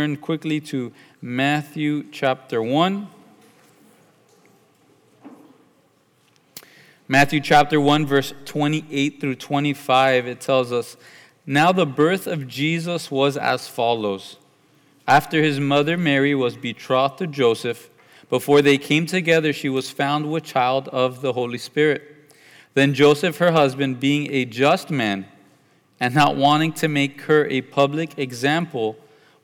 turn quickly to Matthew chapter 1. Matthew chapter 1, verse 28 through 25, it tells us Now the birth of Jesus was as follows. After his mother Mary was betrothed to Joseph, before they came together, she was found with child of the Holy Spirit. Then Joseph, her husband, being a just man, and not wanting to make her a public example,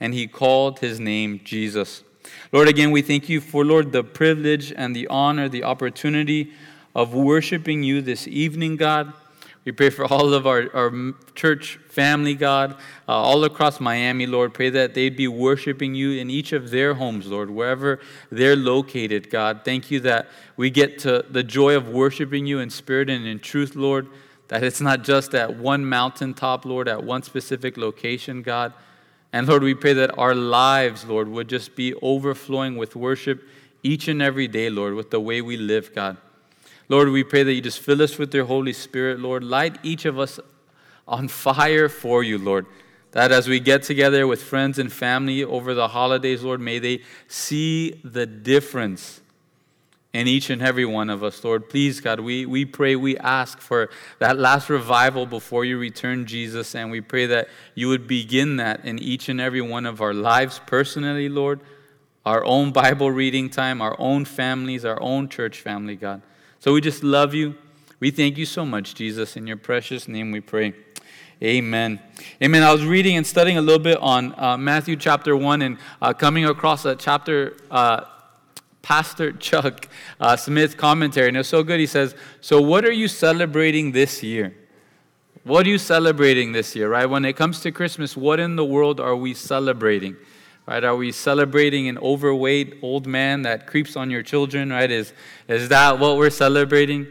and he called his name Jesus. Lord, again, we thank you for, Lord, the privilege and the honor, the opportunity of worshiping you this evening, God. We pray for all of our, our church family, God, uh, all across Miami, Lord. Pray that they'd be worshiping you in each of their homes, Lord, wherever they're located, God. Thank you that we get to the joy of worshiping you in spirit and in truth, Lord. That it's not just at one mountaintop, Lord, at one specific location, God and Lord, we pray that our lives, Lord, would just be overflowing with worship each and every day, Lord, with the way we live, God. Lord, we pray that you just fill us with your Holy Spirit, Lord. Light each of us on fire for you, Lord. That as we get together with friends and family over the holidays, Lord, may they see the difference in each and every one of us, Lord. Please, God, we, we pray, we ask for that last revival before you return, Jesus, and we pray that you would begin that in each and every one of our lives personally, Lord, our own Bible reading time, our own families, our own church family, God. So we just love you. We thank you so much, Jesus. In your precious name we pray. Amen. Amen. I was reading and studying a little bit on uh, Matthew chapter 1 and uh, coming across a chapter. Uh, Pastor Chuck uh, Smith commentary, and it's so good. He says, So, what are you celebrating this year? What are you celebrating this year, right? When it comes to Christmas, what in the world are we celebrating? Right? Are we celebrating an overweight old man that creeps on your children, right? Is, is that what we're celebrating?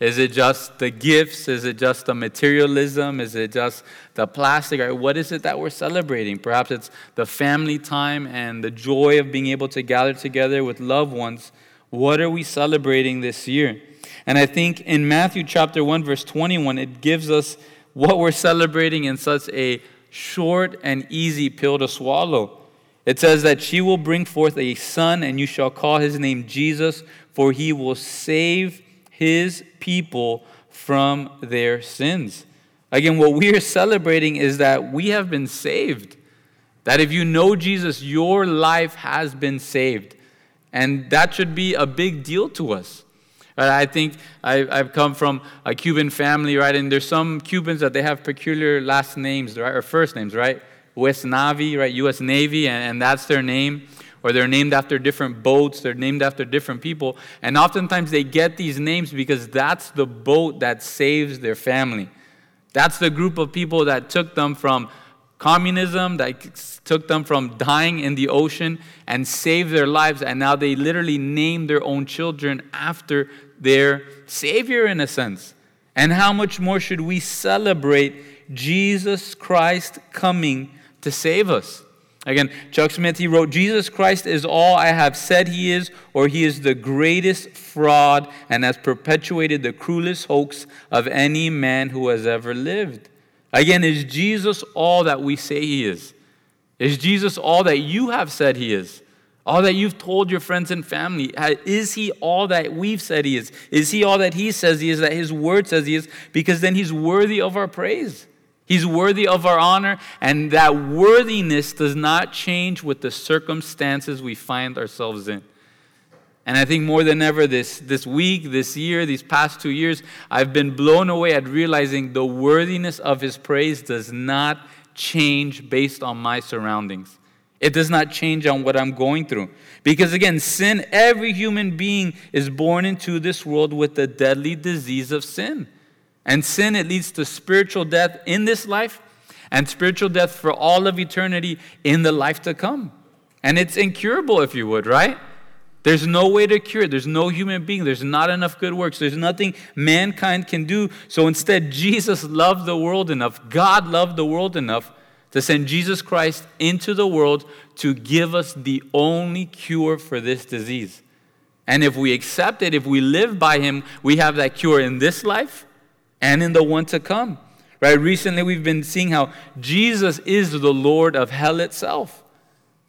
Is it just the gifts? Is it just the materialism? Is it just the plastic? What is it that we're celebrating? Perhaps it's the family time and the joy of being able to gather together with loved ones. What are we celebrating this year? And I think in Matthew chapter 1, verse 21, it gives us what we're celebrating in such a short and easy pill to swallow. It says that she will bring forth a son, and you shall call his name Jesus, for he will save his people from their sins. Again, what we are celebrating is that we have been saved. That if you know Jesus, your life has been saved. And that should be a big deal to us. I think I've come from a Cuban family, right? And there's some Cubans that they have peculiar last names, right? Or first names, right? West Navy, right? U.S. Navy, and that's their name or they're named after different boats, they're named after different people. And oftentimes they get these names because that's the boat that saves their family. That's the group of people that took them from communism, that took them from dying in the ocean and saved their lives. And now they literally name their own children after their Savior, in a sense. And how much more should we celebrate Jesus Christ coming to save us? Again, Chuck Smith, he wrote, Jesus Christ is all I have said he is, or he is the greatest fraud and has perpetuated the cruelest hoax of any man who has ever lived. Again, is Jesus all that we say he is? Is Jesus all that you have said he is? All that you've told your friends and family? Is he all that we've said he is? Is he all that he says he is, that his word says he is? Because then he's worthy of our praise. He's worthy of our honor, and that worthiness does not change with the circumstances we find ourselves in. And I think more than ever this, this week, this year, these past two years, I've been blown away at realizing the worthiness of His praise does not change based on my surroundings. It does not change on what I'm going through. Because again, sin, every human being is born into this world with the deadly disease of sin. And sin, it leads to spiritual death in this life and spiritual death for all of eternity in the life to come. And it's incurable, if you would, right? There's no way to cure it. There's no human being. There's not enough good works. There's nothing mankind can do. So instead, Jesus loved the world enough, God loved the world enough to send Jesus Christ into the world to give us the only cure for this disease. And if we accept it, if we live by Him, we have that cure in this life and in the one to come. Right? Recently, we've been seeing how Jesus is the Lord of hell itself.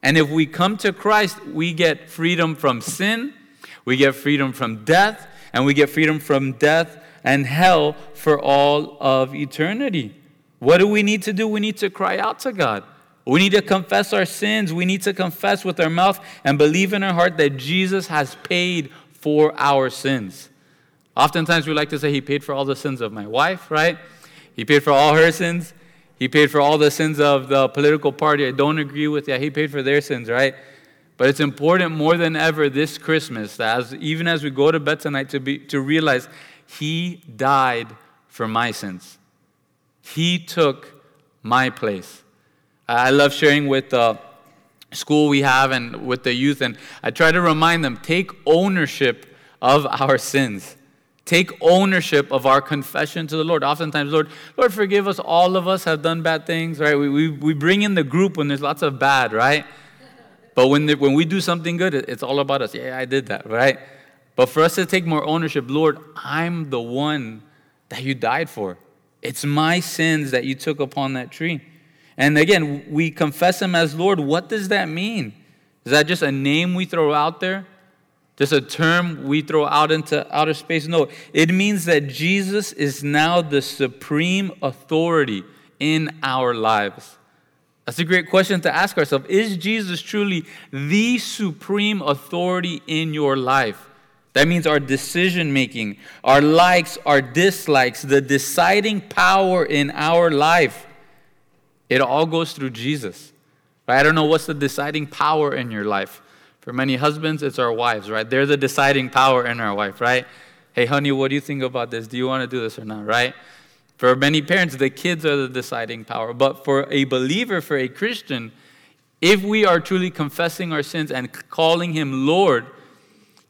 And if we come to Christ, we get freedom from sin, we get freedom from death, and we get freedom from death and hell for all of eternity. What do we need to do? We need to cry out to God. We need to confess our sins. We need to confess with our mouth and believe in our heart that Jesus has paid for our sins. Oftentimes we like to say, He paid for all the sins of my wife, right? He paid for all her sins. He paid for all the sins of the political party I don't agree with. Yeah, He paid for their sins, right? But it's important more than ever this Christmas, that as, even as we go to bed tonight, to, be, to realize He died for my sins. He took my place. I love sharing with the school we have and with the youth, and I try to remind them take ownership of our sins. Take ownership of our confession to the Lord. Oftentimes, Lord, Lord, forgive us. All of us have done bad things, right? We, we, we bring in the group when there's lots of bad, right? But when, the, when we do something good, it's all about us. Yeah, I did that, right? But for us to take more ownership, Lord, I'm the one that you died for. It's my sins that you took upon that tree. And again, we confess him as Lord. What does that mean? Is that just a name we throw out there? Just a term we throw out into outer space? No, it means that Jesus is now the supreme authority in our lives. That's a great question to ask ourselves. Is Jesus truly the supreme authority in your life? That means our decision making, our likes, our dislikes, the deciding power in our life. It all goes through Jesus. Right? I don't know what's the deciding power in your life. For many husbands, it's our wives, right? They're the deciding power in our wife, right? Hey, honey, what do you think about this? Do you want to do this or not, right? For many parents, the kids are the deciding power. But for a believer, for a Christian, if we are truly confessing our sins and calling Him Lord,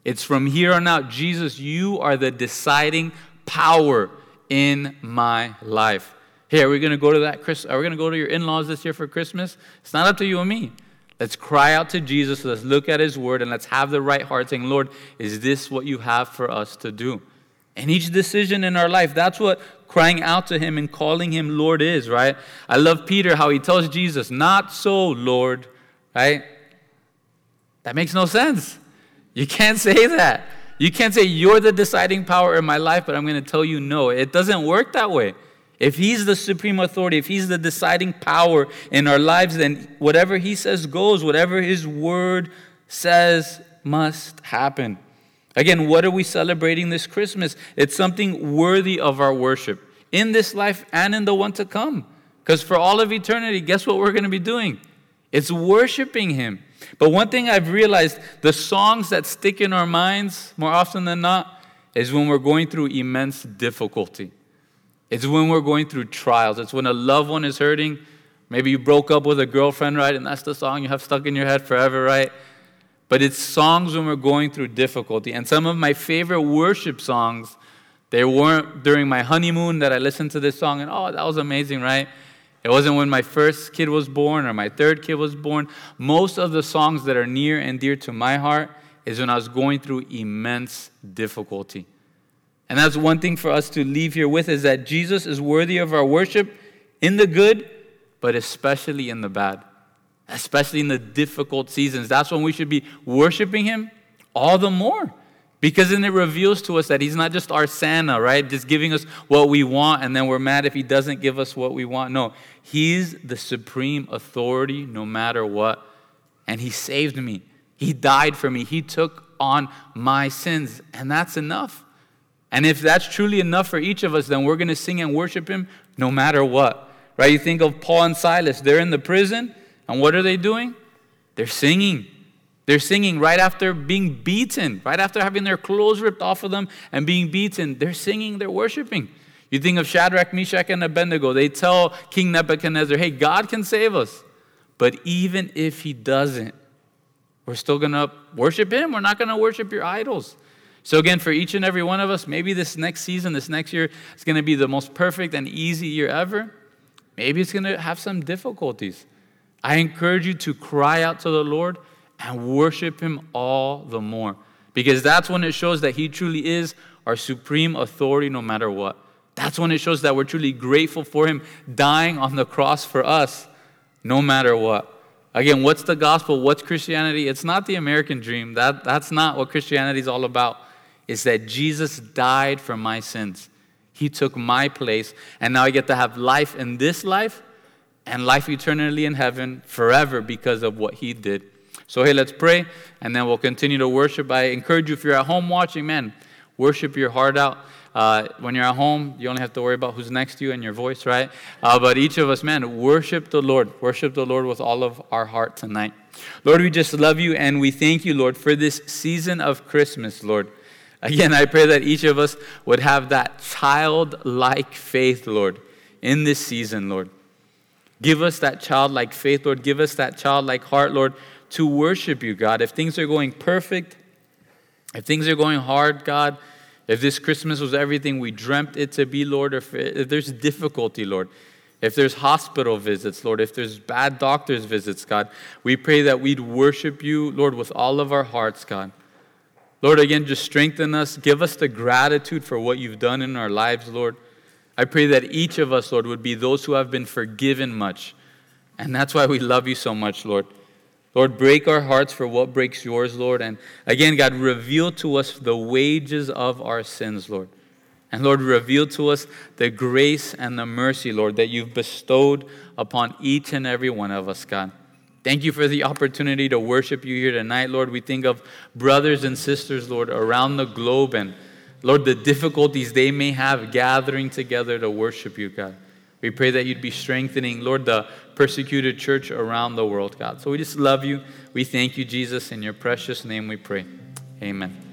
it's from here on out, Jesus, you are the deciding power in my life. Hey, are we going to go to that Chris? Are we going to go to your in-laws this year for Christmas? It's not up to you and me. Let's cry out to Jesus. Let's look at his word and let's have the right heart saying, Lord, is this what you have for us to do? And each decision in our life, that's what crying out to him and calling him Lord is, right? I love Peter, how he tells Jesus, Not so, Lord, right? That makes no sense. You can't say that. You can't say, You're the deciding power in my life, but I'm going to tell you no. It doesn't work that way. If He's the supreme authority, if He's the deciding power in our lives, then whatever He says goes, whatever His word says must happen. Again, what are we celebrating this Christmas? It's something worthy of our worship in this life and in the one to come. Because for all of eternity, guess what we're going to be doing? It's worshiping Him. But one thing I've realized the songs that stick in our minds more often than not is when we're going through immense difficulty. It's when we're going through trials. It's when a loved one is hurting. Maybe you broke up with a girlfriend, right? And that's the song you have stuck in your head forever, right? But it's songs when we're going through difficulty. And some of my favorite worship songs, they weren't during my honeymoon that I listened to this song and, oh, that was amazing, right? It wasn't when my first kid was born or my third kid was born. Most of the songs that are near and dear to my heart is when I was going through immense difficulty. And that's one thing for us to leave here with is that Jesus is worthy of our worship in the good, but especially in the bad, especially in the difficult seasons. That's when we should be worshiping Him all the more. Because then it reveals to us that He's not just our Santa, right? Just giving us what we want and then we're mad if He doesn't give us what we want. No, He's the supreme authority no matter what. And He saved me. He died for me. He took on my sins. And that's enough. And if that's truly enough for each of us, then we're going to sing and worship Him no matter what. Right? You think of Paul and Silas. They're in the prison. And what are they doing? They're singing. They're singing right after being beaten, right after having their clothes ripped off of them and being beaten. They're singing, they're worshiping. You think of Shadrach, Meshach, and Abednego. They tell King Nebuchadnezzar, hey, God can save us. But even if he doesn't, we're still going to worship him. We're not going to worship your idols. So, again, for each and every one of us, maybe this next season, this next year, is going to be the most perfect and easy year ever. Maybe it's going to have some difficulties. I encourage you to cry out to the Lord and worship Him all the more. Because that's when it shows that He truly is our supreme authority no matter what. That's when it shows that we're truly grateful for Him dying on the cross for us no matter what. Again, what's the gospel? What's Christianity? It's not the American dream. That, that's not what Christianity is all about. It's that Jesus died for my sins. He took my place, and now I get to have life in this life and life eternally in heaven forever because of what He did. So, hey, let's pray, and then we'll continue to worship. I encourage you, if you're at home watching, man, worship your heart out. Uh, when you're at home, you only have to worry about who's next to you and your voice, right? Uh, but each of us, man, worship the Lord. Worship the Lord with all of our heart tonight. Lord, we just love you and we thank you, Lord, for this season of Christmas, Lord. Again, I pray that each of us would have that childlike faith, Lord, in this season, Lord. Give us that childlike faith, Lord. Give us that childlike heart, Lord, to worship you, God. If things are going perfect, if things are going hard, God, if this Christmas was everything we dreamt it to be, Lord, or if, if there's difficulty, Lord, if there's hospital visits, Lord, if there's bad doctor's visits, God, we pray that we'd worship you, Lord, with all of our hearts, God. Lord, again, just strengthen us. Give us the gratitude for what you've done in our lives, Lord. I pray that each of us, Lord, would be those who have been forgiven much. And that's why we love you so much, Lord. Lord, break our hearts for what breaks yours, Lord. And again, God, reveal to us the wages of our sins, Lord. And Lord, reveal to us the grace and the mercy, Lord, that you've bestowed upon each and every one of us, God. Thank you for the opportunity to worship you here tonight, Lord. We think of brothers and sisters, Lord, around the globe and, Lord, the difficulties they may have gathering together to worship you, God. We pray that you'd be strengthening, Lord, the persecuted church around the world, God. So we just love you. We thank you, Jesus. In your precious name we pray. Amen.